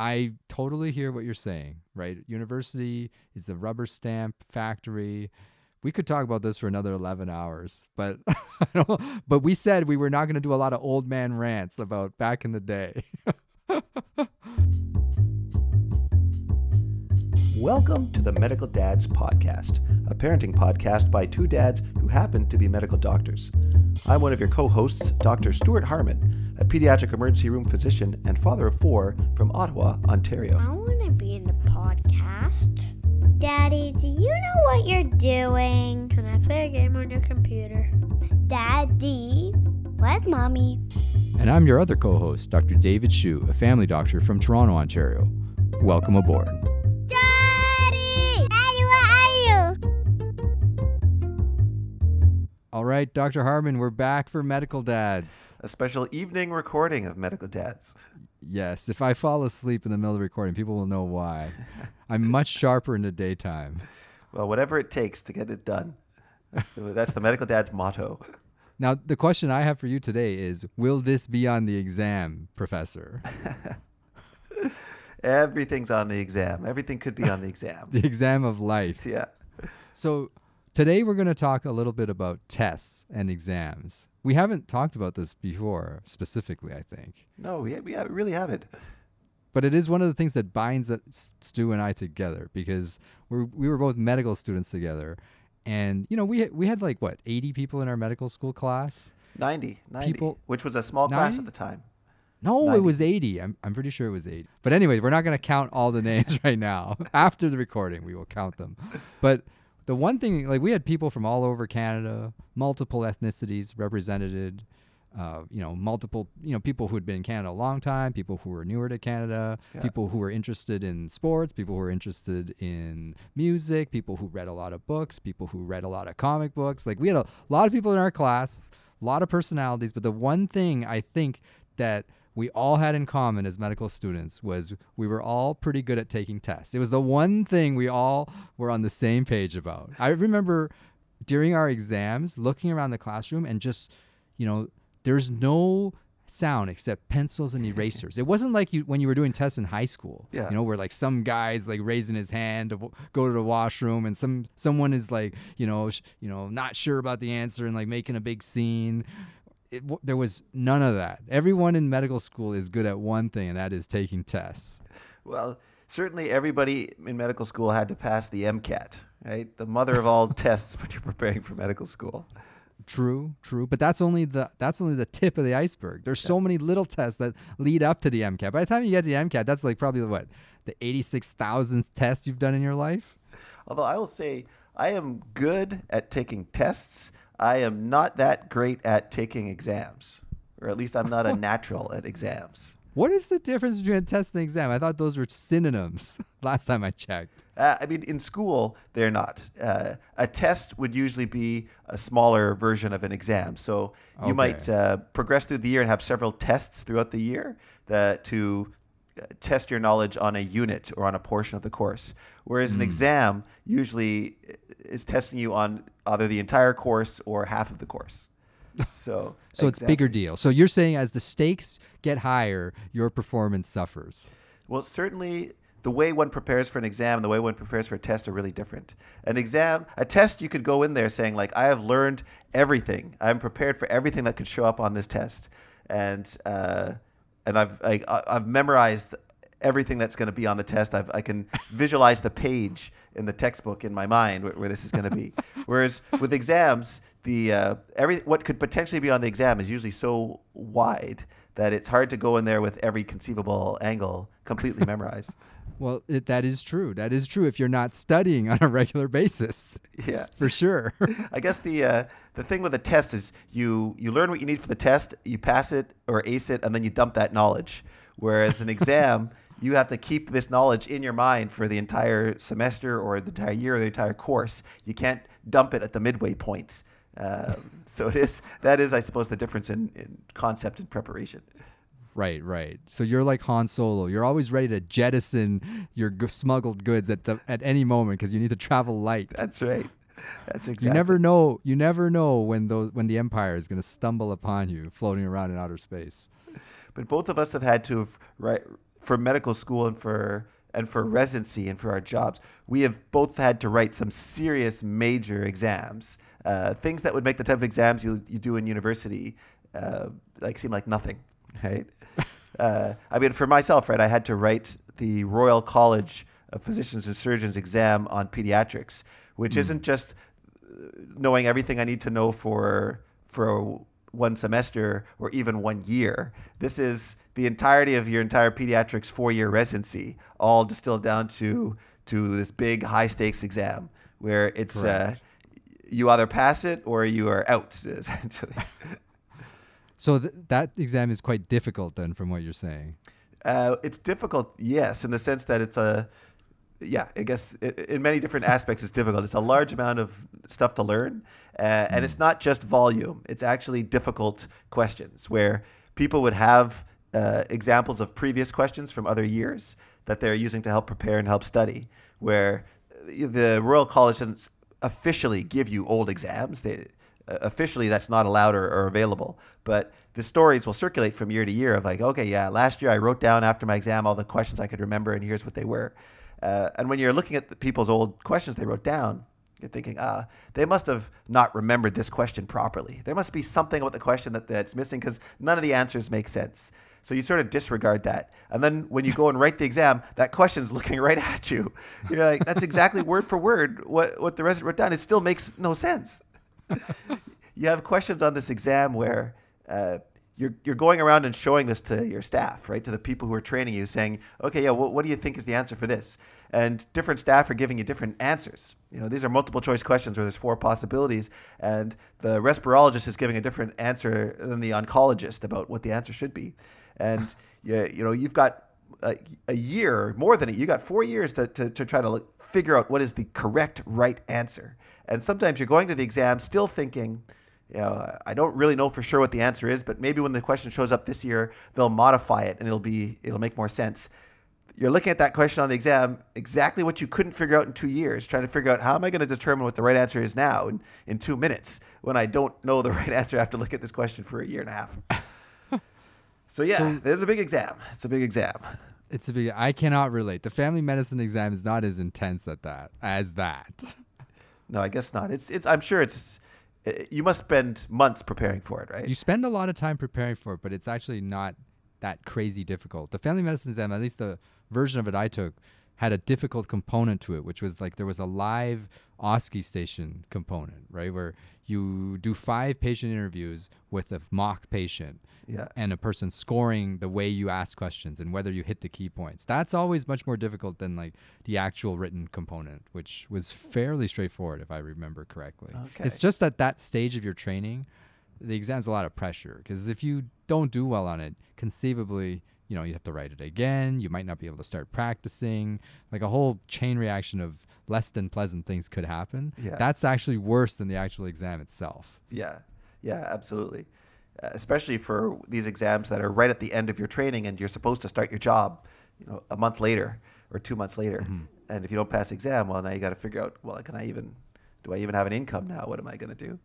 I totally hear what you're saying, right? University is a rubber stamp factory. We could talk about this for another 11 hours, but but we said we were not going to do a lot of old man rants about back in the day. Welcome to the Medical Dads Podcast, a parenting podcast by two dads who happen to be medical doctors. I'm one of your co hosts, Dr. Stuart Harmon, a pediatric emergency room physician and father of four from Ottawa, Ontario. I want to be in the podcast. Daddy, do you know what you're doing? Can I play a game on your computer? Daddy, where's mommy? And I'm your other co host, Dr. David Shu, a family doctor from Toronto, Ontario. Welcome aboard. Right, Dr. Harmon, we're back for Medical Dads. A special evening recording of Medical Dads. Yes, if I fall asleep in the middle of the recording, people will know why. I'm much sharper in the daytime. Well, whatever it takes to get it done. That's the, that's the Medical Dad's motto. Now, the question I have for you today is Will this be on the exam, Professor? Everything's on the exam. Everything could be on the exam. the exam of life. yeah. So, today we're going to talk a little bit about tests and exams. We haven't talked about this before, specifically, I think. No, we, we really haven't. But it is one of the things that binds Stu and I together because we're, we were both medical students together. And, you know, we, we had like, what, 80 people in our medical school class? 90, 90 People- which was a small class at the time. No, it was 80. I'm, I'm pretty sure it was 80. But anyway, we're not going to count all the names right now. After the recording, we will count them. But the one thing, like, we had people from all over Canada, multiple ethnicities represented, uh, you know, multiple, you know, people who had been in Canada a long time, people who were newer to Canada, Yeah. people who were interested in sports, people who were interested in music, people who read a lot of books, people who read a lot of comic books. Like, we had a lot of people in our class, a lot of personalities. But the one thing I think that we all had in common as medical students was we were all pretty good at taking tests. It was the one thing we all were on the same page about. I remember during our exams looking around the classroom and just, you know, there's no sound except pencils and erasers. It wasn't like you when you were doing tests in high school. Yeah. You know, where like some guy's like raising his hand to w- go to the washroom and some someone is like, you know, sh- you know, not sure about the answer and like making a big scene it, w- there was none of that. Everyone in medical school is good at one thing, and that is taking tests. Well, certainly everybody in medical school had to pass the MCAT, right? The mother of all tests when you're preparing for medical school. True, true, but that's only the that's only the tip of the iceberg. There's so many little tests that lead up to the MCAT. By the time you get to the MCAT, that's like probably what the 86,000th test you've done in your life. Although I will say I am good at taking tests. I am not that great at taking exams, or at least I'm not a natural at exams. What is the difference between a test and an exam? I thought those were synonyms last time I checked. Uh, I mean, in school, they're not. Uh, a test would usually be a smaller version of an exam. So you might uh, progress through the year and have several tests throughout the year that, to uh, test your knowledge on a unit or on a portion of the course. Whereas Hmm. an exam usually is testing you on either the entire course or half of the course. So, So it's bigger deal. So you're saying as the stakes get higher, your performance suffers. Well, certainly the way one prepares for an exam and the way one prepares for a test are really different. An exam, a test, you could go in there saying like, I have learned everything. I'm prepared for everything that could show up on this test, and uh, and I've I, I- I've memorized everything that's going to be on the test. I've, I can visualize the page in the textbook in my mind where, where this is going to be. Whereas with exams, the uh, every what could potentially be on the exam is usually so wide that it's hard to go in there with every conceivable angle completely memorized. Well, it, that is true. That is true if you're not studying on a regular basis, yeah. for sure. I guess the uh, the thing with a test is you you learn what you need for the test, you pass it or ace it, and then you dump that knowledge. Whereas an exam, you have to keep this knowledge in your mind for the entire semester or the entire year or the entire course. You can't dump it at the midway point. Um, so it is that is, I suppose, the difference in, in concept and preparation. Right, right. So you're like Han Solo. You're always ready to jettison your g- smuggled goods at the at any moment because you need to travel light. That's right. That's exactly. You never know. You never know when those when the Empire is going to stumble upon you floating around in outer space. But both of us have had to have right, for medical school and for and for residency and for our jobs, we have both had to write some serious major exams, uh, things that would make the type of exams you you do in university uh, like seem like nothing, right? uh, I mean, for myself, right, I had to write the Royal College of Physicians and Surgeons exam on pediatrics, which Hmm. isn't just uh, knowing everything I need to know for for one semester or even one year. This is the entirety of your entire pediatrics four-year residency, all distilled down to to this big high-stakes exam where it's uh, you either pass it or you are out essentially. So th- that exam is quite difficult then, from what you're saying. Uh, it's difficult, yes, in the sense that it's a, yeah, I guess in many different aspects it's difficult. It's a large amount of stuff to learn, uh, and it's not just volume. It's actually difficult questions where people would have uh, examples of previous questions from other years that they're using to help prepare and help study. Where the Royal College doesn't officially give you old exams. They, uh, officially that's not allowed or, or available but the stories will circulate from year to year of like okay yeah last year i wrote down after my exam all the questions i could remember and here's what they were uh, and when you're looking at the people's old questions they wrote down you're thinking ah they must have not remembered this question properly. There must be something about the question that, that's missing because none of the answers make sense. So you sort of disregard that. And then when you go and write the exam that question's looking right at you. You're like that's exactly word for word what, what the resident wrote down. It still makes no sense. You have questions on this exam where uh, you're, you're going around and showing this to your staff, right? To the people who are training you, saying, okay, yeah, what, what do you think is the answer for this? And different staff are giving you different answers. You know, these are multiple choice questions where there's four possibilities, and the respirologist is giving a different answer than the oncologist about what the answer should be. And, you, you know, you've got a, a year, more than it, you got four years to, to, to try to look, figure out what is the correct right answer. And sometimes you're going to the exam still thinking, you know, I don't really know for sure what the answer is, but maybe when the question shows up this year, they'll modify it and it'll be it'll make more sense. You're looking at that question on the exam, exactly what you couldn't figure out in two years, trying to figure out how am I going to determine what the right answer is now in, in two minutes when I don't know the right answer. I have to look at this question for a year and a half. so yeah, So- there's a big exam. It's a big exam. It's a big. I cannot relate. The family medicine exam is not as intense at that as that. No, I guess not. It's it's. I'm sure it's. Eh, You must spend months preparing for it, right? You spend a lot of time preparing for it, but it's actually not that crazy difficult. The family medicine exam, at least the version of it I took, had a difficult component to it, which was like there was a live OSCE station component, right? Where you do five patient interviews with a mock patient yeah. and a person scoring the way you ask questions and whether you hit the key points. That's always much more difficult than like the actual written component, which was fairly straightforward if I remember correctly. Okay. It's just at that stage of your training, the exam's a lot of pressure because if you don't do well on it, conceivably, you know, you have to write it again. You might not be able to start practicing. Like a whole chain reaction of less than pleasant things could happen. Yeah. That's actually worse than the actual exam itself. Yeah, yeah, absolutely. Uh, especially for these exams that are right at the end of your training and you're supposed to start your job, you know, a month later or two months later. And if you don't pass the exam, well, now you got to figure out, well, can I even, do I even have an income now? What am I going to do?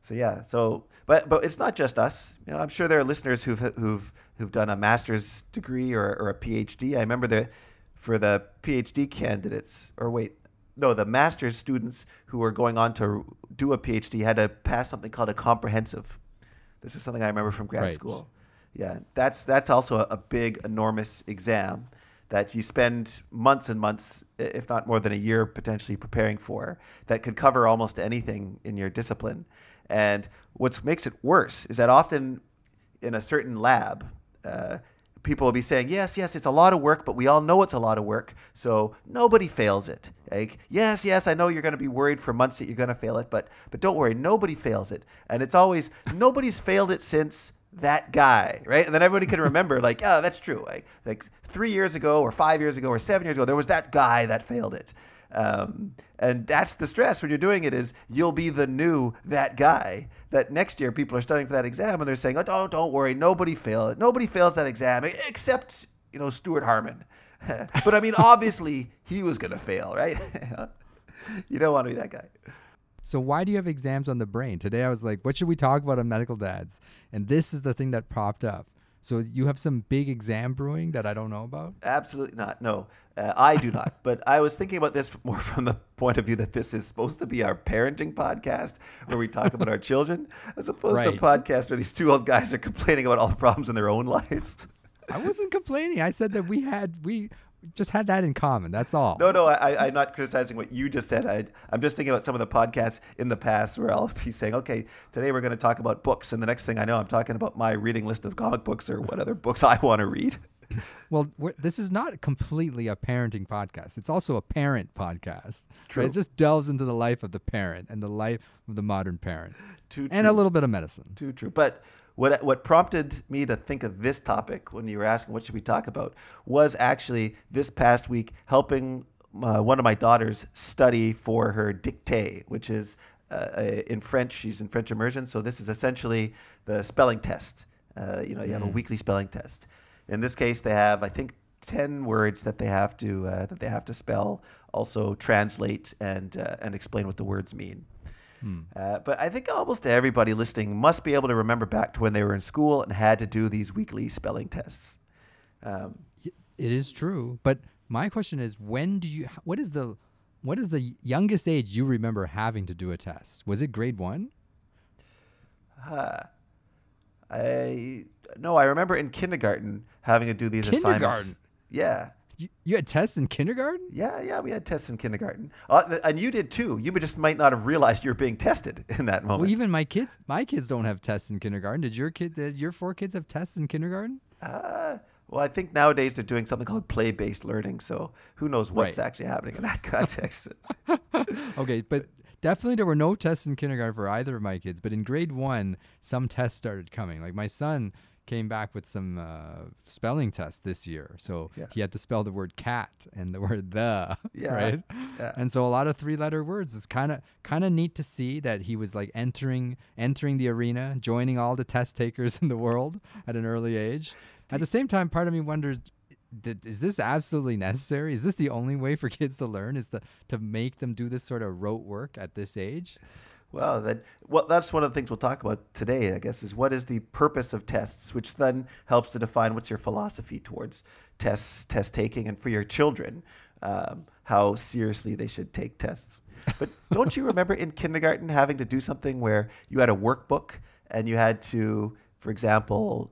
So yeah, so but but it's not just us. You know, I'm sure there are listeners who've who've who've done a master's degree or, or a PhD. I remember the for the PhD candidates, or wait, no, the master's students who were going on to do a PhD had to pass something called a comprehensive. This was something I remember from grad Right. school. Yeah, that's that's also a, a big, enormous exam that you spend months and months, if not more than a year, potentially preparing for. That could cover almost anything in your discipline. And what makes it worse is that often in a certain lab, uh, people will be saying, "Yes, yes, it's a lot of work, but we all know it's a lot of work, so nobody fails it." Like, "Yes, yes, I know you're going to be worried for months that you're going to fail it, but but don't worry, nobody fails it." And it's always nobody's failed it since that guy, right? And then everybody can remember, like, "Oh, that's true." Like, like three years ago, or five years ago, or seven years ago, there was that guy that failed it. Um, and that's the stress when you're doing it is you'll be the new that guy that next year people are studying for that exam and they're saying, oh, don't, don't worry, nobody failed. Nobody fails that exam except, you know, Stuart Harmon. but I mean, obviously he was going to fail, right? you don't want to be that guy. So why do you have exams on the brain? Today I was like, what should we talk about on medical dads? And this is the thing that popped up. So you have some big exam brewing that I don't know about? Absolutely not. No, uh, I do not. but I was thinking about this more from the point of view that this is supposed to be our parenting podcast where we talk about our children, as opposed to a podcast where these two old guys are complaining about all the problems in their own lives. I wasn't complaining. I said that we had we just had that in common. That's all. No, no, I, I'm not criticizing what you just said. I, I'm just thinking about some of the podcasts in the past where I'll be saying, okay, today we're going to talk about books. And the next thing I know, I'm talking about my reading list of comic books or what other books I want to read. Well, we're, this is not completely a parenting podcast. It's also a parent podcast. True. Right? It just delves into the life of the parent and the life of the modern parent, Too and a little bit of medicine. Too true. But what what prompted me to think of this topic when you were asking what should we talk about was actually this past week helping uh, one of my daughters study for her dictée, which is uh, in French. She's in French immersion, so this is essentially the spelling test. Uh, you know, you have a weekly spelling test. In this case, they have I think ten words that they have to uh, that they have to spell, also translate and uh, and explain what the words mean. Uh, but I think almost everybody listening must be able to remember back to when they were in school and had to do these weekly spelling tests. Um, It is true, but my question is, when do you? What is the what is the youngest age you remember having to do a test? Was it grade one? I no, I remember in kindergarten having to do these Kindergarten? assignments. Yeah, You, you had tests in kindergarten? yeah, yeah. We had tests in kindergarten, uh, and you did too. You just might not have realized you were being tested in that moment. Well, even my kids, my kids don't have tests in kindergarten. Did your kid? Did your four kids have tests in kindergarten? Uh, well, I think nowadays they're doing something called play-based learning. So who knows what's Right. actually happening in that context? Okay, but definitely there were no tests in kindergarten for either of my kids. But in grade one, some tests started coming. Like my son came back with some uh, spelling tests this year, so Yeah. he had to spell the word cat and the word the. Yeah, Right. yeah. And so a lot of three-letter words. It's kind of kind of neat to see that he was like entering entering the arena, joining all the test takers in the world at an early age. At the same time, part of me wonders did, is this absolutely necessary? Is this the only way for kids to learn? Is to to make them do this sort of rote work at this age? Well, then, well, that's one of the things we'll talk about today, I guess, is what is the purpose of tests, which then helps to define what's your philosophy towards tests, test taking, and for your children, um, how seriously they should take tests. But don't you remember in kindergarten having to do something where you had a workbook and you had to, for example,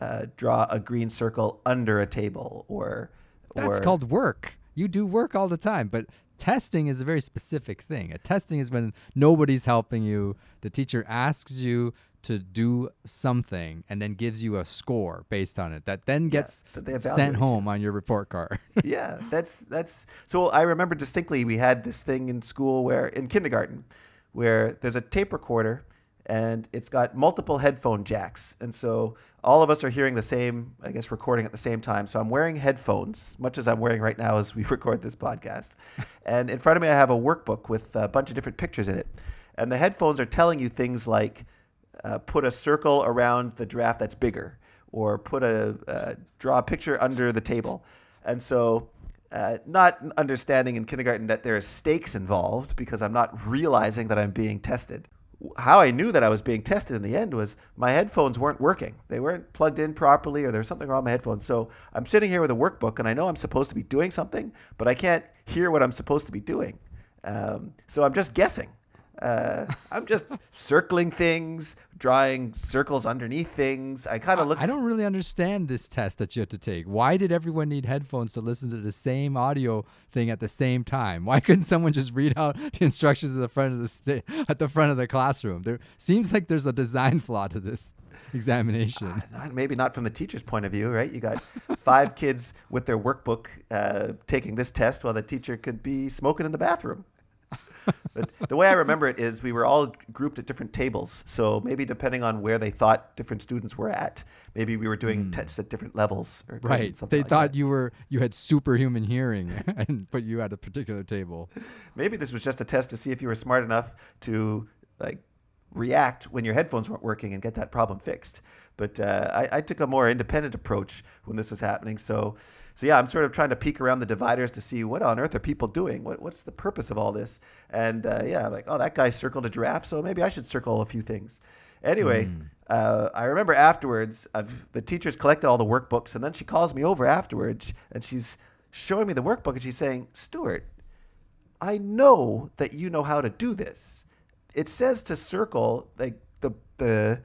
uh, draw a green circle under a table, or That's or, called work. You do work all the time, but testing is a very specific thing. A testing is when nobody's helping you. The teacher asks you to do something and then gives you a score based on it that then gets that sent home on your report card. yeah, that's that's so I remember distinctly we had this thing in school where in kindergarten where there's a tape recorder and it's got multiple headphone jacks. And so all of us are hearing the same, I guess, recording at the same time. So I'm wearing headphones, much as I'm wearing right now as we record this podcast. and in front of me, I have a workbook with a bunch of different pictures in it. And the headphones are telling you things like uh, put a circle around the giraffe that's bigger, or put a uh, draw a picture under the table. And so, uh, not understanding in kindergarten that there are stakes involved because I'm not realizing that I'm being tested. How I knew that I was being tested in the end was my headphones weren't working. They weren't plugged in properly, or there's something wrong with my headphones. So I'm sitting here with a workbook, and I know I'm supposed to be doing something, but I can't hear what I'm supposed to be doing. Um, so I'm just guessing. Uh, I'm just circling things, drawing circles underneath things. I kind of look. I don't really understand this test that you have to take. Why did everyone need headphones to listen to the same audio thing at the same time? Why couldn't someone just read out the instructions at the front of the sta- at the front of the classroom? There seems like there's a design flaw to this examination. not, maybe not from the teacher's point of view, right? You got five kids with their workbook uh, taking this test while the teacher could be smoking in the bathroom. But the way I remember it is we were all grouped at different tables. So maybe depending on where they thought different students were at, maybe we were doing tests at different levels. Or Right. something They like thought that. you were you had superhuman hearing and put you at a particular table. Maybe this was just a test to see if you were smart enough to like react when your headphones weren't working and get that problem fixed. But uh, I, I took a more independent approach when this was happening. So, so yeah, I'm sort of trying to peek around the dividers to see what on earth are people doing. What, what's the purpose of all this? And uh, yeah, I'm like, oh, that guy circled a giraffe, so maybe I should circle a few things. Anyway, uh, I remember afterwards, I've, the teachers collected all the workbooks, and then she calls me over afterwards, and she's showing me the workbook, and she's saying, Stuart, I know that you know how to do this. It says to circle like the the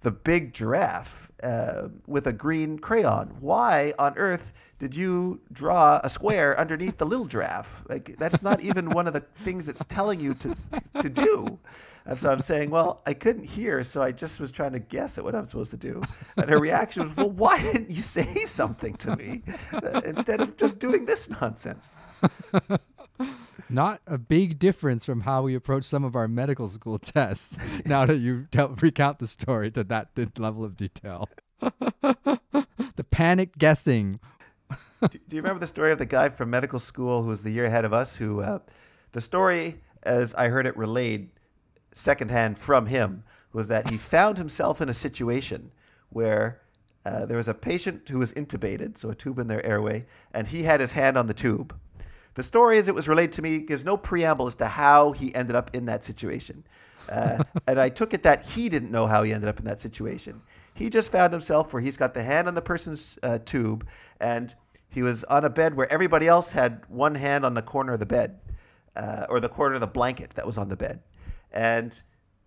the big giraffe uh, with a green crayon. Why on earth did you draw a square underneath the little giraffe? Like that's not even one of the things it's telling you to to, do. And so I'm saying, well, I couldn't hear, so I just was trying to guess at what I'm supposed to do. And her reaction was, well, why didn't you say something to me uh, instead of just doing this nonsense? Not a big difference from how we approach some of our medical school tests. now that you tell, recount the story to that level of detail, the panic guessing. do, do you remember the story of the guy from medical school who was the year ahead of us? Who uh, the story, as I heard it relayed secondhand from him, was that he found himself in a situation where uh, there was a patient who was intubated, so a tube in their airway, and he had his hand on the tube. The story, as it was relayed to me, gives no preamble as to how he ended up in that situation. Uh, and I took it that he didn't know how he ended up in that situation. He just found himself where he's got the hand on the person's uh, tube, and he was on a bed where everybody else had one hand on the corner of the bed, uh, or the corner of the blanket that was on the bed. And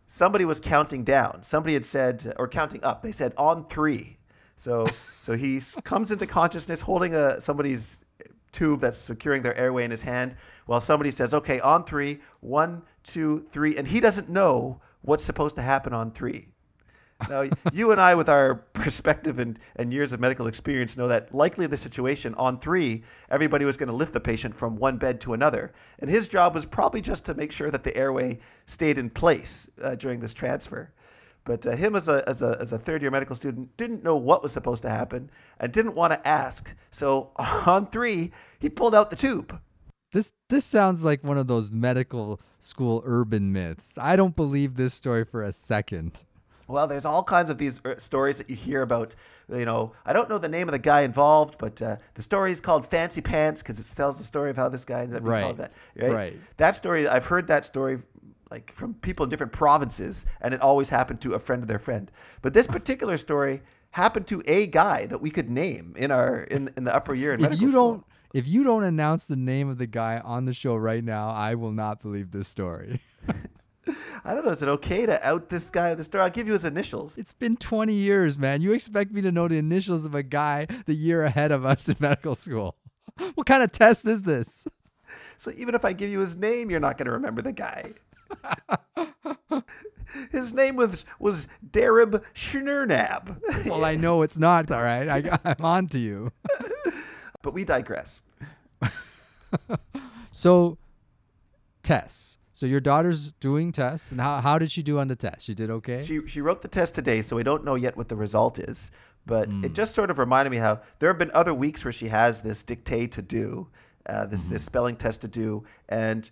somebody was counting down. Somebody had said, or counting up. They said on three. So, so he comes into consciousness holding a somebody's tube that's securing their airway in his hand while somebody says, okay, on three, one, two, three. And he doesn't know what's supposed to happen on three. Now, you and I, with our perspective and, and years of medical experience, know that likely the situation on three, everybody was going to lift the patient from one bed to another. And his job was probably just to make sure that the airway stayed in place uh, during this transfer. But uh, him as a, as a, as a third year medical student didn't know what was supposed to happen and didn't want to ask. So on three, he pulled out the tube. This this sounds like one of those medical school urban myths. I don't believe this story for a second. Well, there's all kinds of these uh, stories that you hear about. You know, I don't know the name of the guy involved, but uh, the story is called Fancy Pants because it tells the story of how this guy ended up being Right. called that. Right? Right. That story, I've heard that story like from people in different provinces, and it always happened to a friend of their friend. But this particular story happened to a guy that we could name in our in in the upper year in If medical you school. don't if you don't announce the name of the guy on the show right now, I will not believe this story. I don't know. Is it okay to out this guy with the story? I'll give you his initials. It's been 20 years, man. You expect me to know the initials of a guy the year ahead of us in medical school? What kind of test is this? So even if I give you his name, you're not going to remember the guy. his name was was Darib Schnurnab. Well, I know it's not, all right. I, I'm on to you. but we digress. So, tests. So your daughter's doing tests, and how, how did she do on the test? She did okay? She she wrote the test today, so we don't know yet what the result is. But it just sort of reminded me how there have been other weeks where she has this dictée to do, uh, this this spelling test to do, and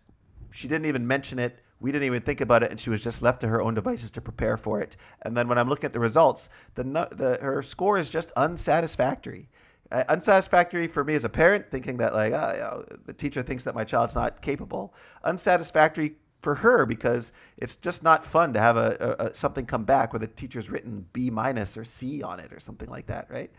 she didn't even mention it. We didn't even think about it, and she was just left to her own devices to prepare for it. And then when I'm looking at the results, the the her score is just unsatisfactory. Uh, unsatisfactory for me as a parent, thinking that like oh, you know, the teacher thinks that my child's not capable. Unsatisfactory for her because it's just not fun to have a, a, a something come back where the teacher's written B minus or C on it or something like that, right?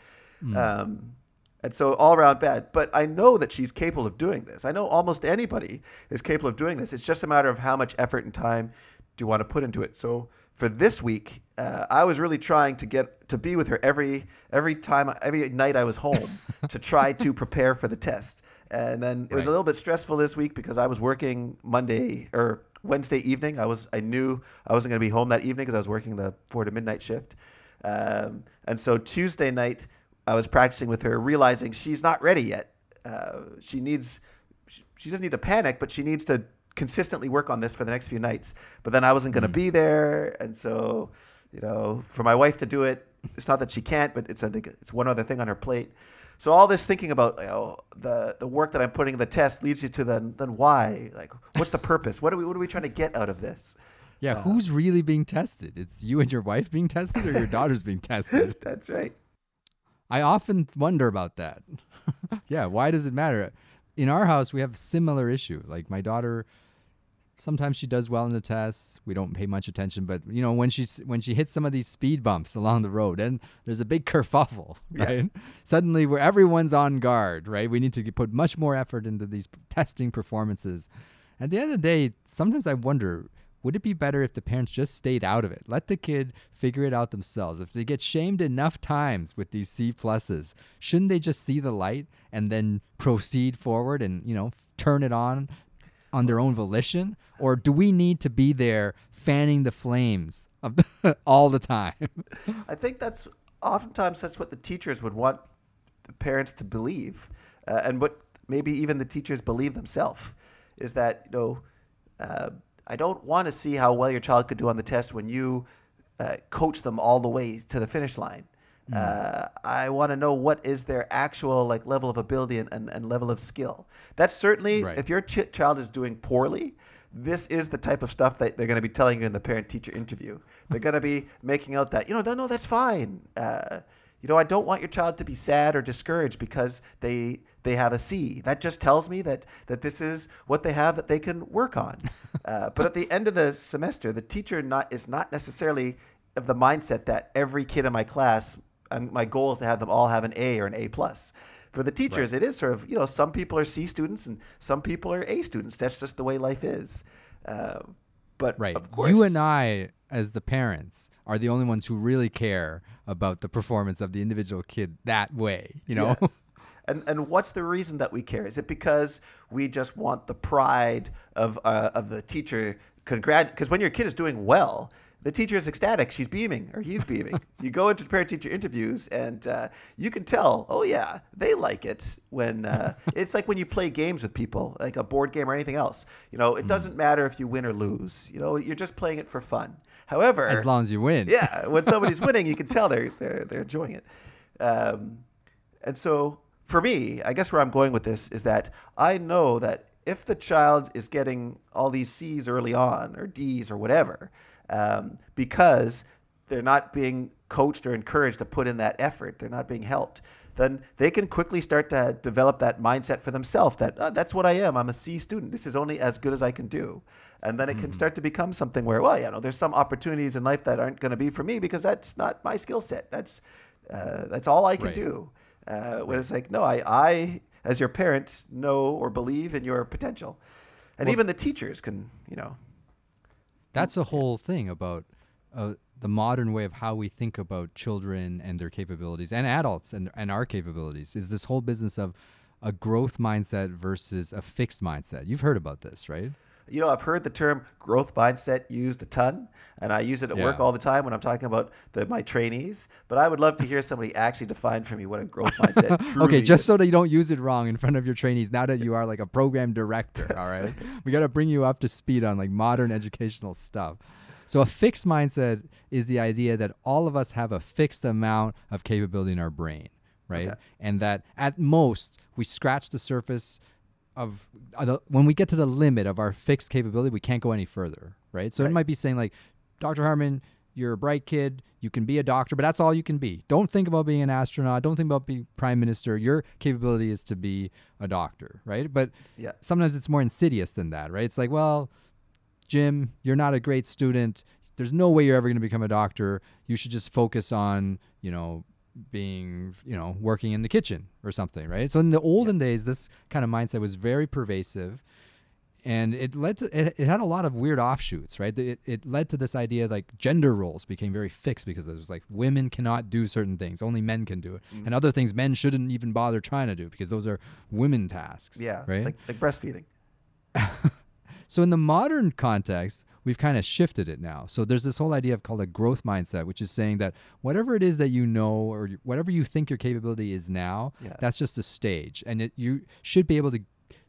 Um, and so all around bad. But I know that she's capable of doing this. I know almost anybody is capable of doing this. It's just a matter of how much effort and time do you want to put into it. So for this week, uh, I was really trying to get to be with her every every time, every night I was home to try to prepare for the test. And then it was Right. a little bit stressful this week because I was working Monday or Wednesday evening. I was I knew I wasn't going to be home that evening because I was working the four to midnight shift. Um, and so Tuesday night, I was practicing with her, realizing she's not ready yet. Uh, she needs, she, she doesn't need to panic, but she needs to consistently work on this for the next few nights. But then I wasn't going to be there, and so, you know, for my wife to do it, it's not that she can't, but it's a, it's one other thing on her plate. So all this thinking about you know, the the work that I'm putting in the test leads you to then then why? Like, what's the purpose? What are we what are we trying to get out of this? yeah, who's really being tested? It's you and your wife being tested, or your daughter's being tested? That's right. I often wonder about that. yeah, why does it matter? In our house, we have a similar issue. Like my daughter sometimes she does well in the tests. We don't pay much attention, but you know when she's when she hits some of these speed bumps along the road, and there's a big kerfuffle, Yeah. right? Suddenly, where everyone's on guard, right? We need to put much more effort into these testing performances. At the end of the day, sometimes I wonder. Would it be better if the parents just stayed out of it? Let the kid figure it out themselves. If they get shamed enough times with these C pluses, shouldn't they just see the light and then proceed forward and you know turn it on on their own volition, or do we need to be there fanning the flames of the, all the time? I think that's oftentimes that's what the teachers would want the parents to believe, uh, and what maybe even the teachers believe themselves is that you know uh, I don't want to see how well your child could do on the test when you uh, coach them all the way to the finish line. Uh, I want to know what is their actual like level of ability and, and, and level of skill. That's certainly Right. if your ch- child is doing poorly, this is the type of stuff that they're going to be telling you in the parent-teacher interview. They're going to be making out that you know, no, no, that's fine. Uh, you know, I don't want your child to be sad or discouraged because they they have a C. That just tells me that that this is what they have that they can work on. Uh, but at the end of the semester, the teacher not is not necessarily of the mindset that every kid in my class, um, my goal is to have them all have an A or an A plus. For the teachers, it is sort of you know some people are C students and some people are A students. That's just the way life is. Uh, but right. of course, You and I, as the parents, are the only ones who really care about the performance of the individual kid that way. You know? Yes. And and what's the reason that we care? Is it because we just want the pride of uh, of the teacher? Congrat because when your kid is doing well, the teacher is ecstatic. She's beaming or he's beaming. you go into parent teacher interviews and uh, you can tell. Oh yeah, they like it when uh, it's like when you play games with people, like a board game or anything else. You know, it doesn't matter if you win or lose. You know, you're just playing it for fun. However, as long as you win. yeah, when somebody's winning, you can tell they're they're they're enjoying it. Um, and so for me, I guess where I'm going with this is that I know that if the child is getting all these C's early on or D's or whatever, um, because they're not being coached or encouraged to put in that effort, they're not being helped, then they can quickly start to develop that mindset for themselves that "Oh, that's what I am. I'm a C student. This is only as good as I can do. And then it can start to become something where, well, you know, there's some opportunities in life that aren't going to be for me because that's not my skill set. That's uh, that's all I can Right. do. Uh, when it's like, no, I, I, as your parent, know or believe in your potential, and even the teachers can, you know, That's a whole thing about uh, the modern way of how we think about children and their capabilities and adults and, and our capabilities is this whole business of a growth mindset versus a fixed mindset. You've heard about this, right? You know, I've heard the term growth mindset used a ton, and I use it at work all the time when I'm talking about the, my trainees. But I would love to hear somebody actually define for me what a growth mindset truly okay, just so is. that you don't use it wrong in front of your trainees. Now that you are like a program director, all right, we got to bring you up to speed on like modern educational stuff. So a fixed mindset is the idea that all of us have a fixed amount of capability in our brain, right? Okay. And that at most we scratch the surface of uh, when we get to the limit of our fixed capability, we can't go any further, right? So it might be saying like, Dr. Harmon, you're a bright kid. You can be a doctor, but that's all you can be. Don't think about being an astronaut. Don't think about being prime minister. Your capability is to be a doctor, right? But Yeah. sometimes it's more insidious than that, right? It's like, well, Jim, you're not a great student. There's no way you're ever going to become a doctor. You should just focus on, you know, being, you know, working in the kitchen or something, right? So in the olden days, this kind of mindset was very pervasive and it led to it, it had a lot of weird offshoots right it, it led to this idea like gender roles became very fixed because it was like women cannot do certain things only men can do it mm-hmm. and other things men shouldn't even bother trying to do because those are women tasks yeah, right like, like breastfeeding. so in the modern context, we've kind of shifted it now. So there's this whole idea of called a growth mindset, which is saying that whatever it is that you know or whatever you think your capability is now, Yeah. that's just a stage, and it, you should be able to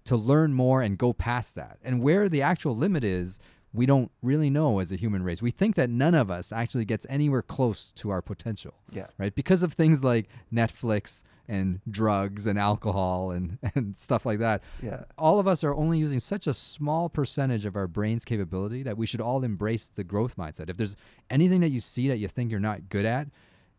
to learn more and go past that. And where the actual limit is, we don't really know as a human race. We think that none of us actually gets anywhere close to our potential Yeah. right? Because of things like Netflix and drugs and alcohol and, and stuff like that. Yeah. All of us are only using such a small percentage of our brain's capability that we should all embrace the growth mindset. If there's anything that you see that you think you're not good at,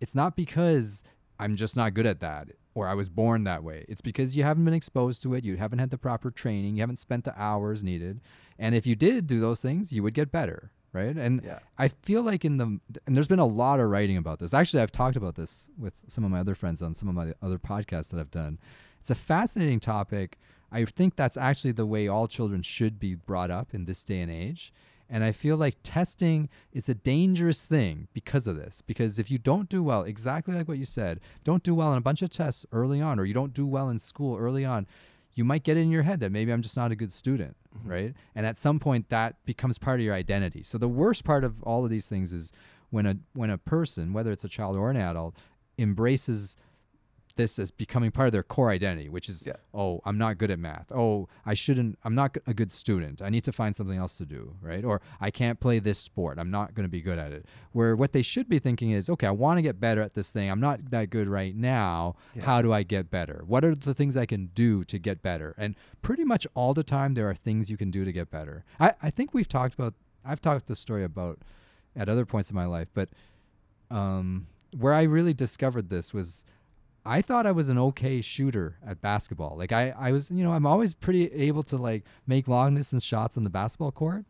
it's not because I'm just not good at that. or I was born that way. It's because you haven't been exposed to it, you haven't had the proper training, you haven't spent the hours needed. And if you did do those things, you would get better, right? And Yeah. I feel like in the and there's been a lot of writing about this. Actually, I've talked about this with some of my other friends on some of my other podcasts that I've done. It's a fascinating topic. I think that's actually the way all children should be brought up in this day and age. And I feel like testing is a dangerous thing because of this. Because if you don't do well, exactly like what you said, don't do well on a bunch of tests early on, or you don't do well in school early on, you might get it in your head that maybe I'm just not a good student, mm-hmm. right? And at some point that becomes part of your identity. So the worst part of all of these things is when a when a person, whether it's a child or an adult, embraces this as becoming part of their core identity, which is, Yeah. oh, I'm not good at math. Oh, I shouldn't, I'm not a good student. I need to find something else to do, right? Or I can't play this sport. I'm not going to be good at it. Where what they should be thinking is, okay, I want to get better at this thing. I'm not that good right now. Yeah. How do I get better? What are the things I can do to get better? And pretty much all the time, there are things you can do to get better. I, I think we've talked about, I've talked this story about at other points in my life, but um, where I really discovered this was I thought I was an okay shooter at basketball. Like I, I was, you know, I'm always pretty able to like make long distance shots on the basketball court,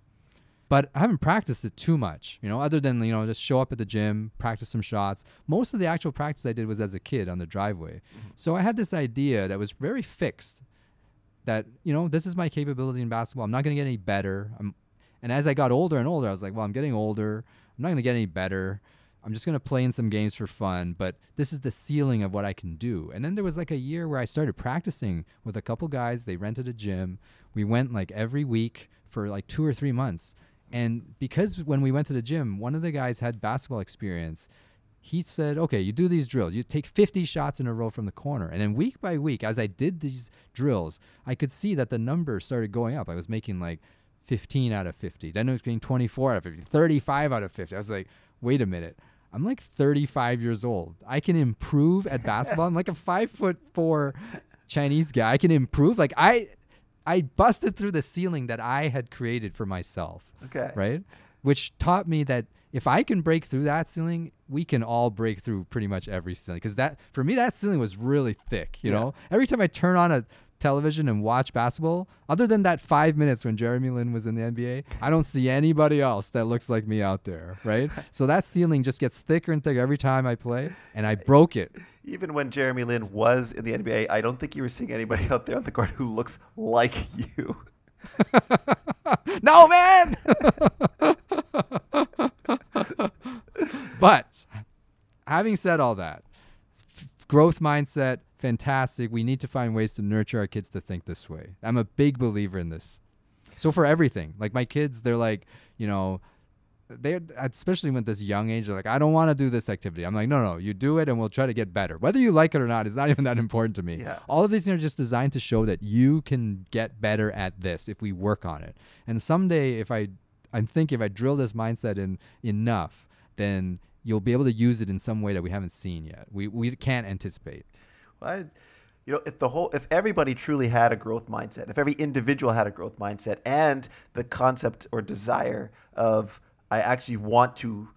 but I haven't practiced it too much, you know, other than, you know, just show up at the gym, practice some shots. Most of the actual practice I did was as a kid on the driveway. Mm-hmm. So I had this idea that was very fixed that, you know, this is my capability in basketball. I'm not going to get any better. I'm, and as I got older and older, I was like, well, I'm getting older. I'm not going to get any better. I'm just going to play in some games for fun, but this is the ceiling of what I can do. And then there was like a year where I started practicing with a couple guys. They rented a gym. We went like every week for like two or three months. And because when we went to the gym, one of the guys had basketball experience. He said, okay, you do these drills. You take 50 shots in a row from the corner. And then week by week, as I did these drills, I could see that the number started going up. I was making like 15 out of 50. Then it was getting 24 out of 50, 35 out of 50. I was like, wait a minute. I'm like 35 years old. I can improve at basketball. I'm like a five foot four Chinese guy. I can improve. Like I, I busted through the ceiling that I had created for myself. Okay. Right. Which taught me that if I can break through that ceiling, we can all break through pretty much every ceiling. Because that, for me, that ceiling was really thick. You Yeah. know, every time I turn on a television and watch basketball, other than that five minutes when Jeremy Lin was in the NBA, I don't see anybody else that looks like me out there. Right. so that ceiling just gets thicker and thicker every time I play, and I broke it. Even when Jeremy Lin was in the NBA, I don't think you were seeing anybody out there on the court who looks like you. no, man. but having said all that, growth mindset, fantastic. We need to find ways to nurture our kids to think this way. I'm a big believer in this. So for everything, like my kids, they're like, you know, they're especially with this young age, they're like, I don't want to do this activity. I'm like, no, no, you do it, and we'll try to get better. Whether you like it or not is not even that important to me. Yeah. All of these things are just designed to show that you can get better at this if we work on it. And someday, if I, I'm thinking if I drill this mindset in enough, then you'll be able to use it in some way that we haven't seen yet. We we can't anticipate. I, you know, if the whole, if everybody truly had a growth mindset, if every individual had a growth mindset, and the concept or desire of I actually want to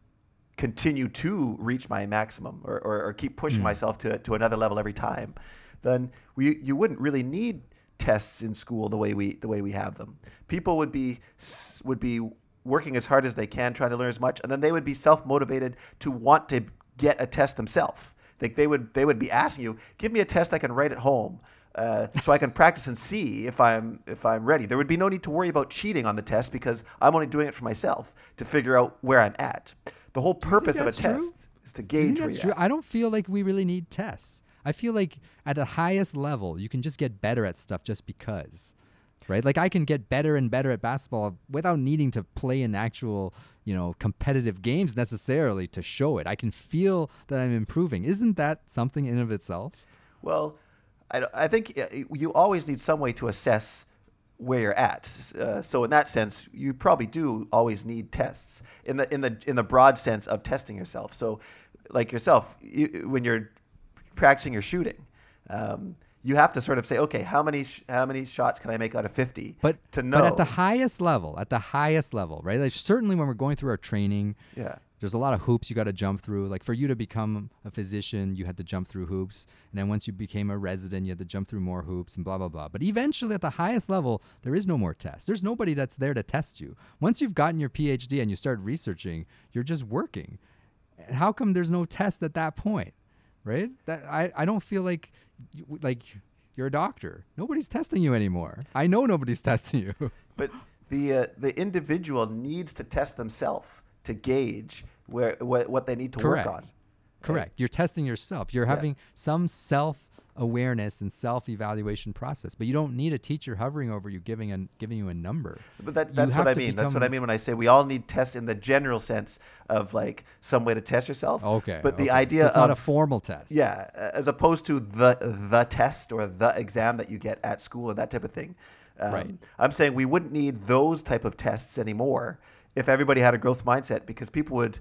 continue to reach my maximum or, or, or keep pushing hmm. myself to to another level every time, then we you wouldn't really need tests in school the way we the way we have them. People would be would be working as hard as they can, trying to learn as much, and then they would be self motivated to want to get a test themselves. Like they would they would be asking you, give me a test I can write at home. Uh, so I can practice and see if I'm if I'm ready. There would be no need to worry about cheating on the test because I'm only doing it for myself to figure out where I'm at. The whole purpose of a true? test is to gauge where that's true. at. I don't feel like we really need tests. I feel like at the highest level, you can just get better at stuff just because, right? Like I can get better and better at basketball without needing to play an actual, you know, competitive games necessarily to show it. I can feel that I'm improving. Isn't that something in of itself? Well, I, I think you always need some way to assess where you're at. Uh, so in that sense, you probably do always need tests in the in the in the broad sense of testing yourself. So, like yourself, you, when you're practicing your shooting, um, you have to sort of say, okay, how many sh- how many shots can I make out of 50? But to know, but at the highest level, at the highest level, right? Like certainly when we're going through our training, yeah, there's a lot of hoops you got to jump through. Like for you to become a physician, you had to jump through hoops, and then once you became a resident, you had to jump through more hoops and blah blah blah. But eventually, at the highest level, there is no more tests. There's nobody that's there to test you. Once you've gotten your PhD and you start researching, you're just working. And how come there's no test at that point, right? That I I don't feel like like you're a doctor. Nobody's testing you anymore. I know nobody's testing you. But the uh, the individual needs to test themselves to gauge where what, what they need to Correct. work on. Correct. You're testing yourself. You're having some self awareness and self evaluation process, but you don't need a teacher hovering over you giving a giving you a number. But that, that's what I mean. That's what I mean when I say we all need tests in the general sense of like some way to test yourself. Okay. But the okay. idea so it's not a formal test. Yeah, as opposed to the the test or the exam that you get at school or that type of thing. Um, Right. I'm saying we wouldn't need those type of tests anymore if everybody had a growth mindset because people would.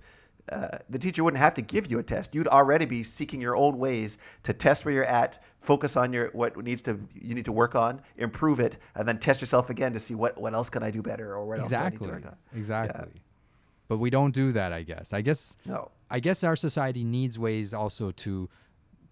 Uh, the teacher wouldn't have to give you a test. You'd already be seeking your own ways to test where you're at, focus on your what needs to you need to work on, improve it, and then test yourself again to see what what else can I do better or what else do I Exactly. need to work on. Exactly. But we don't do that, I guess. I guess No. I guess our society needs ways also to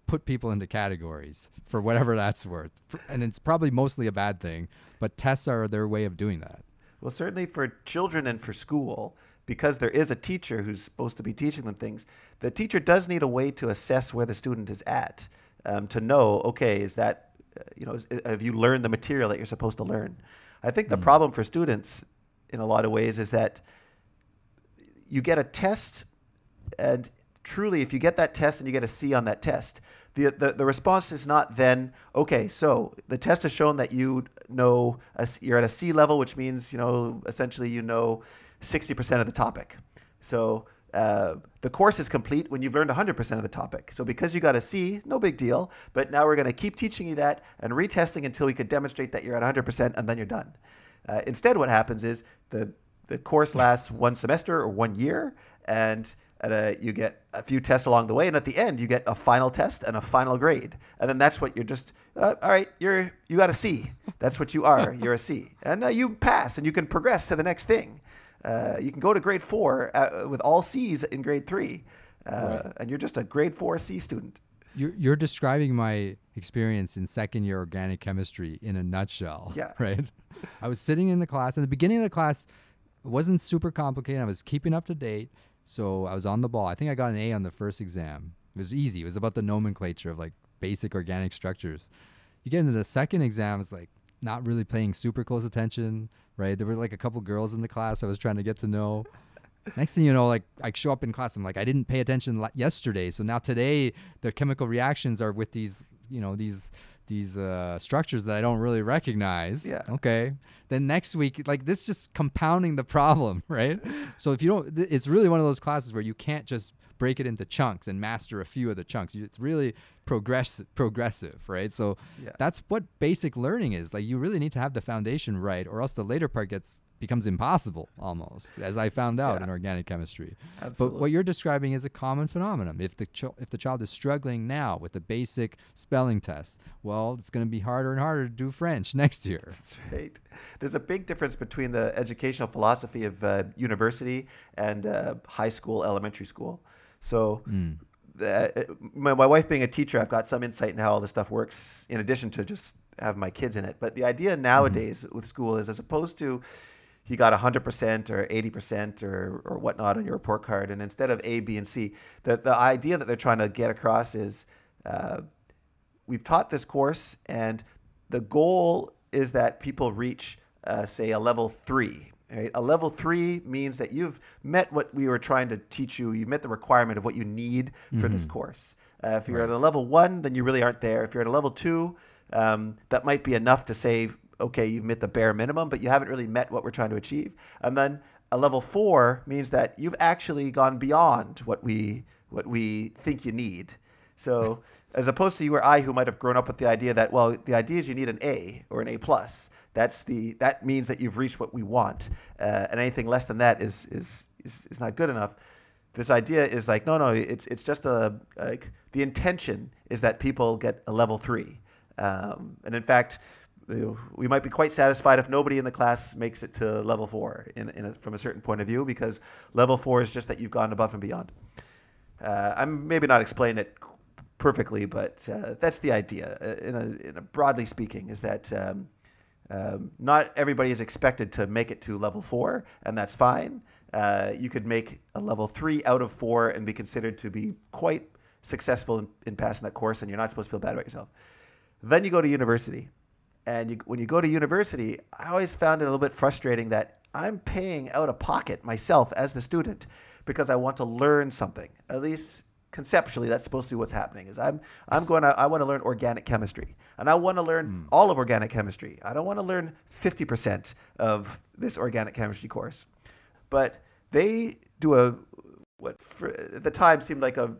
put people into categories for whatever that's worth. And it's probably mostly a bad thing, but tests are their way of doing that. Well, certainly for children and for school, because there is a teacher who's supposed to be teaching them things, the teacher does need a way to assess where the student is at, um, to know, okay, is that, uh, you know, is, have you learned the material that you're supposed to learn? I think the problem for students, in a lot of ways, is that you get a test, and truly, if you get that test and you get a C on that test, the, the, the response is not then, okay, so the test has shown that you know, a you're at a C level, which means, you know, essentially you know 60% of the topic. So uh, the course is complete when you've learned 100% of the topic. So because you got a C, no big deal. But now we're going to keep teaching you that and retesting until we can demonstrate that you're at 100% and then you're done. Uh, instead, what happens is the the course lasts one semester or one year, and uh, you get a few tests along the way, and at the end, you get a final test and a final grade, and then that's what you're just. Uh, all right, you're you got a C. That's what you are. You're a C, and uh, you pass, and you can progress to the next thing. Uh, you can go to grade four uh, with all C's in grade three, uh, and you're just a grade four C student. You're, you're describing my experience in second year organic chemistry in a nutshell. Yeah. Right. I was sitting in the class. In the beginning of the class, wasn't super complicated. I was keeping up to date. So I was on the ball. I think I got an A on the first exam. It was easy. It was about the nomenclature of like basic organic structures. You get into the second exam, it's like not really paying super close attention, right? There were like a couple girls in the class I was trying to get to know. Next thing you know, like I show up in class, I'm like, I didn't pay attention yesterday, so now today the chemical reactions are with these, you know, these these uh, structures that I don't really recognize. Yeah. Okay. Then next week, like this, just compounding the problem, right? So if you don't, th- it's really one of those classes where you can't just break it into chunks and master a few of the chunks. You- It's really progress progressive, right? So Yeah. that's what basic learning is. Like you really need to have the foundation right, or else the later part gets becomes impossible almost, as I found out Yeah. in organic chemistry. Absolutely. But what you're describing is a common phenomenon. If the ch- if the child is struggling now with the basic spelling test, well, it's going to be harder and harder to do French next year. That's right. There's a big difference between the educational philosophy of uh, university and uh, high school, elementary school. So, the, my, my wife being a teacher, I've got some insight in how all this stuff works, in addition to just have my kids in it. But the idea nowadays with school is as opposed to you got 100% or 80% or, or whatnot on your report card, and instead of A, B, and C, the, the idea that they're trying to get across is uh, we've taught this course, and the goal is that people reach, uh, say, a level three. Right? A level three means that you've met what we were trying to teach you. You met the requirement of what you need for this course. Uh, if you're at a level one, then you really aren't there. If you're at a level two, um, that might be enough to say, okay, you've met the bare minimum, but you haven't really met what we're trying to achieve. And then a level four means that you've actually gone beyond what we what we think you need. So as opposed to you or I, who might have grown up with the idea that well, the idea is you need an A or an A plus. That's the that means that you've reached what we want, uh, and anything less than that is is is, is not good enough. This idea is like no, no, it's it's just a like the intention is that people get a level three, um, and in fact, we might be quite satisfied if nobody in the class makes it to level four in, in a, from a certain point of view, because level four is just that you've gone above and beyond. Uh, I'm maybe not explaining it perfectly, but uh, that's the idea. Uh, in a, in a broadly speaking, is that um, um, not everybody is expected to make it to level four, and that's fine. Uh, you could make a level three out of four and be considered to be quite successful in, in passing that course, and you're not supposed to feel bad about yourself. Then you go to university, and you, when you go to university, I always found it a little bit frustrating that I'm paying out of pocket myself as the student because I want to learn something. At least conceptually, that's supposed to be what's happening. Is I'm I'm going to I want to learn organic chemistry, and I want to learn mm. all of organic chemistry. I don't want to learn 50% of this organic chemistry course, but they do a what for, at the time seemed like a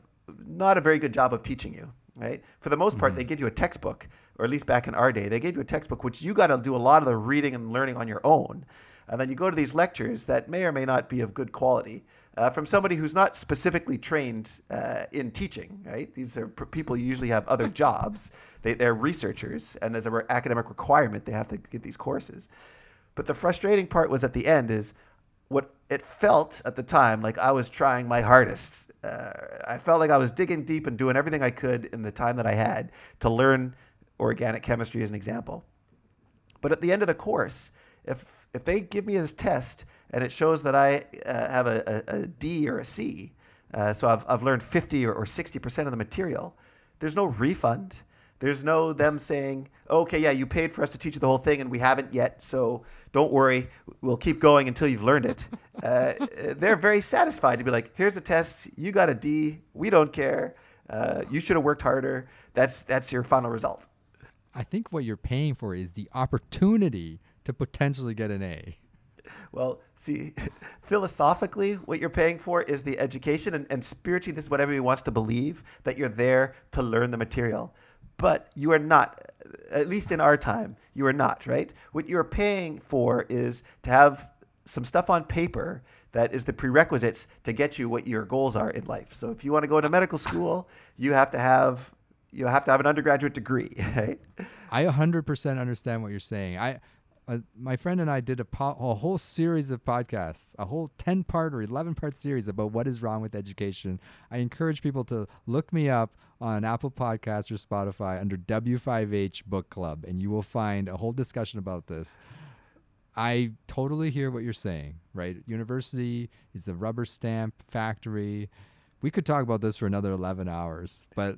not a very good job of teaching you right? For the most part, mm-hmm. they give you a textbook, or at least back in our day, they gave you a textbook, which you got to do a lot of the reading and learning on your own. And then you go to these lectures that may or may not be of good quality uh, from somebody who's not specifically trained uh, in teaching, right? These are people who usually have other jobs. They, they're researchers, and as an academic requirement, they have to give these courses. But the frustrating part was at the end is what it felt at the time like I was trying my hardest uh, I felt like I was digging deep and doing everything I could in the time that I had to learn organic chemistry as an example. But at the end of the course, if if they give me this test and it shows that I uh, have a, a, a D or a C, uh, so I've, I've learned 50 or, or 60% of the material, there's no refund. There's no them saying, okay, yeah, you paid for us to teach you the whole thing and we haven't yet, so don't worry, we'll keep going until you've learned it. Uh, they're very satisfied to be like, here's a test, you got a D, we don't care, uh, you should have worked harder. That's that's your final result. I think what you're paying for is the opportunity to potentially get an A. Well, see, philosophically, what you're paying for is the education, and, and spiritually, this is what everybody wants to believe that you're there to learn the material. But you are not, at least in our time, you are not, right? What you're paying for is to have some stuff on paper that is the prerequisites to get you what your goals are in life. So if you want to go into medical school, you have to have you have to have an undergraduate degree, right? I 100% understand what you're saying. I uh, my friend and I did a, po- a whole series of podcasts, a whole 10 part or 11 part series about what is wrong with education. I encourage people to look me up on Apple Podcasts or Spotify under W5H Book Club, and you will find a whole discussion about this. I totally hear what you're saying, right? University is a rubber stamp factory. We could talk about this for another 11 hours, but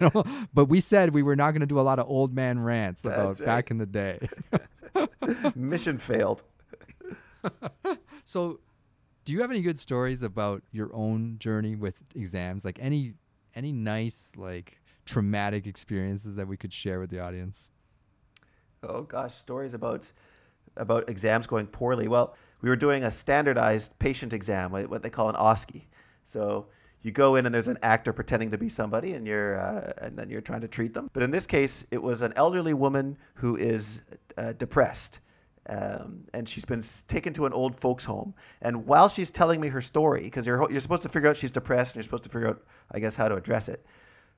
but we said we were not going to do a lot of old man rants about right. back in the day. Mission failed. so, do you have any good stories about your own journey with exams? Like any any nice like traumatic experiences that we could share with the audience? Oh gosh, stories about about exams going poorly. Well, we were doing a standardized patient exam, what they call an OSCE. So you go in and there's an actor pretending to be somebody, and you're uh, and then you're trying to treat them. But in this case, it was an elderly woman who is uh, depressed. Um, and she's been taken to an old folks home. And while she's telling me her story, because you're you're supposed to figure out she's depressed, and you're supposed to figure out, I guess, how to address it.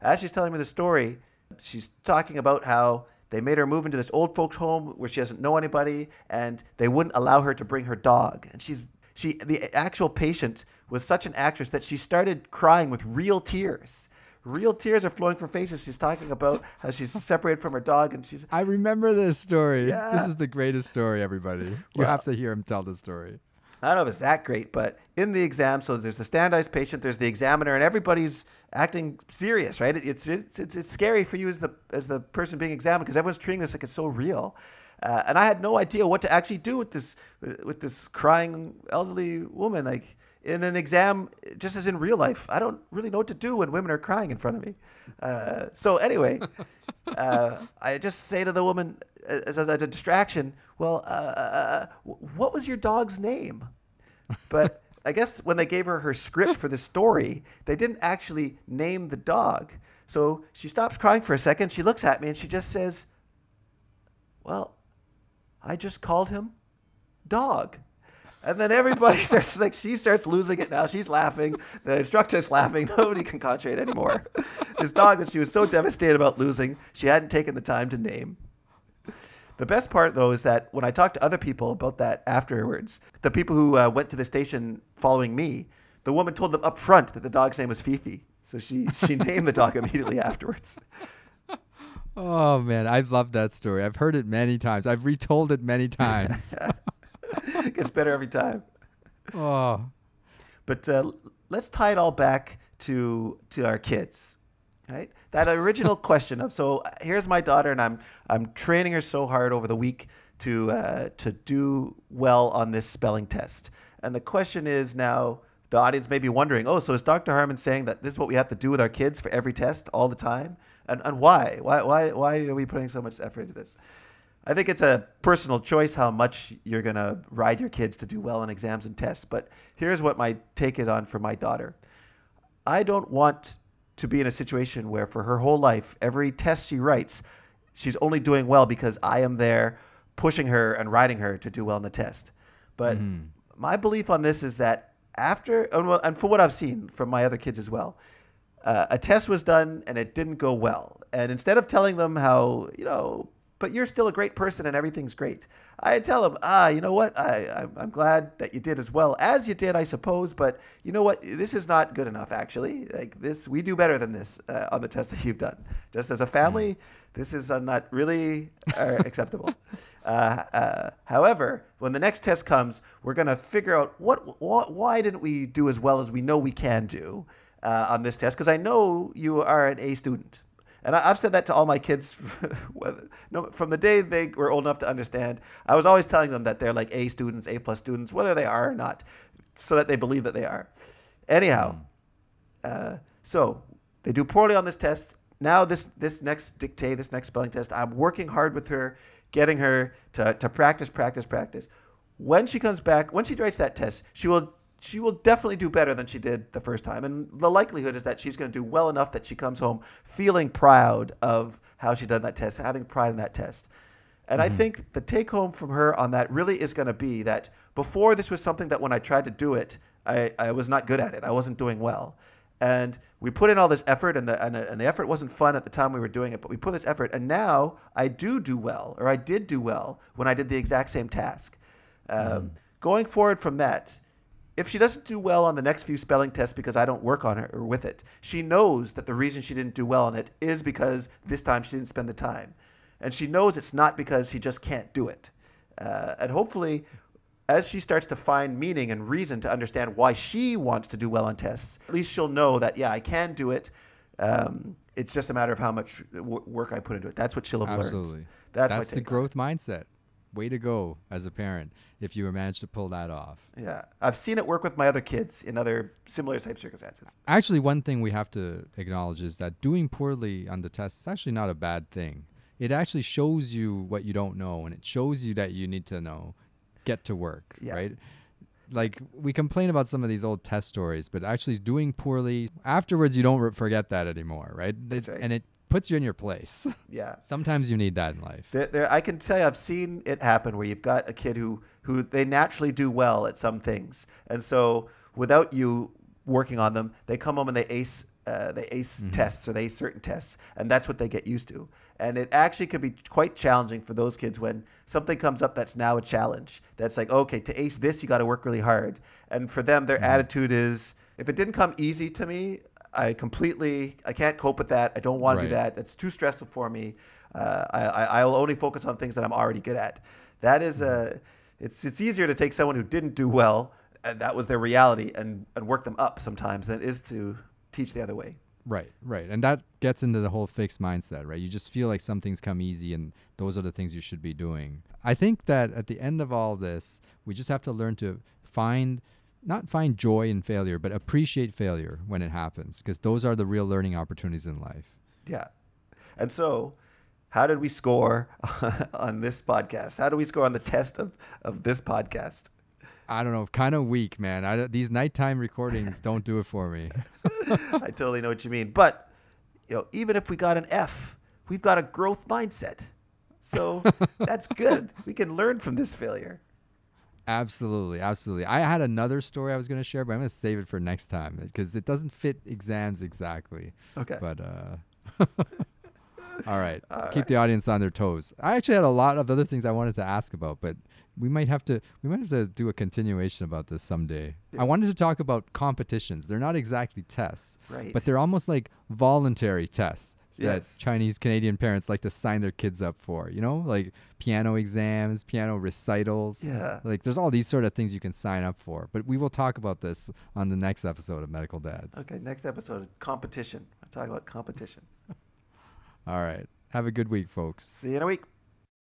As she's telling me the story, she's talking about how they made her move into this old folks home where she doesn't know anybody, and they wouldn't allow her to bring her dog. And she's she the actual patient was such an actress that she started crying with real tears real tears are flowing from faces. She's talking about how she's separated from her dog, and she's. I remember this story. Yeah. This is the greatest story, everybody. You well, have to hear him tell the story. I don't know if it's that great, but in the exam, so there's the standardized patient, there's the examiner, and everybody's acting serious, right? It's it's it's, it's scary for you as the as the person being examined because everyone's treating this like it's so real. Uh, and I had no idea what to actually do with this with this crying elderly woman. Like in an exam, just as in real life, I don't really know what to do when women are crying in front of me. Uh, so anyway, uh, I just say to the woman as, as a distraction, "Well, uh, uh, uh what was your dog's name?" But I guess when they gave her her script for the story, they didn't actually name the dog. So she stops crying for a second. She looks at me and she just says, "Well, I just called him dog." And then everybody starts like she starts losing it now. She's laughing. The instructor's laughing. Nobody can concentrate anymore. This dog that she was so devastated about losing, she hadn't taken the time to name. The best part, though, is that when I talked to other people about that afterwards, the people who uh, went to the station following me, the woman told them up front that the dog's name was Fifi. So she, she named the dog immediately afterwards. Oh man, I love that story. I've heard it many times. I've retold it many times. It gets better every time. oh, But uh, let's tie it all back to to our kids, right? That original question of so here's my daughter, and I'm I'm training her so hard over the week to uh, to do well on this spelling test. And the question is now the audience may be wondering, oh, so is Dr. Harmon saying that this is what we have to do with our kids for every test all the time? And and why? Why why why are we putting so much effort into this? I think it's a personal choice how much you're going to ride your kids to do well in exams and tests. But here's what my take is on for my daughter. I don't want to be in a situation where for her whole life, every test she writes, she's only doing well because I am there pushing her and riding her to do well in the test. But my belief on this is that after, and well- and for what I've seen from my other kids as well, uh, a test was done and it didn't go well. And instead of telling them how, you know, but you're still a great person and everything's great, I tell them, ah, you know what? I, I'm, I'm glad that you did as well as you did, I suppose. But you know what? This is not good enough, actually. Like this, we do better than this uh, on the test that you've done. Just as a family, this is uh, not really uh, acceptable. Uh, uh, however, when the next test comes, we're going to figure out what, what, why didn't we do as well as we know we can do uh, on this test? Because I know you are an A student. And I, I've said that to all my kids from the day they were old enough to understand. I was always telling them that they're like A students, A plus students, whether they are or not, so that they believe that they are. Anyhow, uh, so they do poorly on this test. Now this this next dictée, this next spelling test, I'm working hard with her, getting her to, to practice, practice, practice. When she comes back, when she writes that test, she will she will definitely do better than she did the first time. And the likelihood is that she's going to do well enough that she comes home feeling proud of how she done that test, having pride in that test. And I think the take home from her on that really is going to be that before this was something that when I tried to do it, I, I was not good at it. I wasn't doing well. And we put in all this effort, and the, and, and the effort wasn't fun at the time we were doing it, but we put this effort, and now I do do well, or I did do well when I did the exact same task. Um, Going forward from that, if she doesn't do well on the next few spelling tests because I don't work on her or with it, she knows that the reason she didn't do well on it is because this time she didn't spend the time. And she knows it's not because she just can't do it. Uh, and hopefully, as she starts to find meaning and reason to understand why she wants to do well on tests, at least she'll know that, yeah, I can do it. Um, it's just a matter of how much w- work I put into it. That's what she'll have learned. absolutely. That's, That's my the take on it. growth mindset. Way to go as a parent if you manage to pull that off. Yeah, I've seen it work with my other kids in other similar type circumstances. Actually, one thing we have to acknowledge is that doing poorly on the test is actually not a bad thing. It actually shows you what you don't know, and it shows you that you need to know, get to work, Yeah. right? Like we complain about some of these old test stories, but actually doing poorly afterwards, you don't forget that anymore, right? That's right. And it puts you in your place. Yeah. Sometimes you need that in life. There, there, I can tell you, I've seen it happen where you've got a kid who, who they naturally do well at some things, and so without you working on them, they come home and they ace, uh, they ace tests or they ace certain tests, and that's what they get used to. And it actually can be quite challenging for those kids when something comes up that's now a challenge. That's like, okay, to ace this, you got to work really hard. And for them, their attitude is, if it didn't come easy to me, I completely, I can't cope with that. I don't want to do that. That's too stressful for me. Uh, I, I, will only focus on things that I'm already good at. That is Mm-hmm. a, it's it's easier to take someone who didn't do well and that was their reality and and work them up sometimes than it is to teach the other way. Right, right. And that gets into the whole fixed mindset, right? You just feel like some things come easy and those are the things you should be doing. I think that at the end of all this, we just have to learn to find not find joy in failure, but appreciate failure when it happens because those are the real learning opportunities in life. Yeah. And so, how did we score on this podcast? How do we score on the test of, of this podcast? I don't know, kind of weak, man. I, these nighttime recordings don't do it for me. I totally know what you mean. But, you know, even if we got an F, we've got a growth mindset. So that's good. We can learn from this failure. Absolutely, absolutely. I had another story I was going to share, but I'm going to save it for next time because it doesn't fit exams exactly. Okay. But uh All right. All Keep right. the audience on their toes. I actually had a lot of other things I wanted to ask about, but we might have to we might have to do a continuation about this someday. I wanted to talk about competitions. They're not exactly tests, Right. but they're almost like voluntary tests Yes. that Chinese Canadian parents like to sign their kids up for. You know, like piano exams, piano recitals. Yeah. Like there's all these sort of things you can sign up for. But we will talk about this on the next episode of Medical Dads. Okay, next episode competition. I'll talk about competition. All right. Have a good week, folks. See you in a week.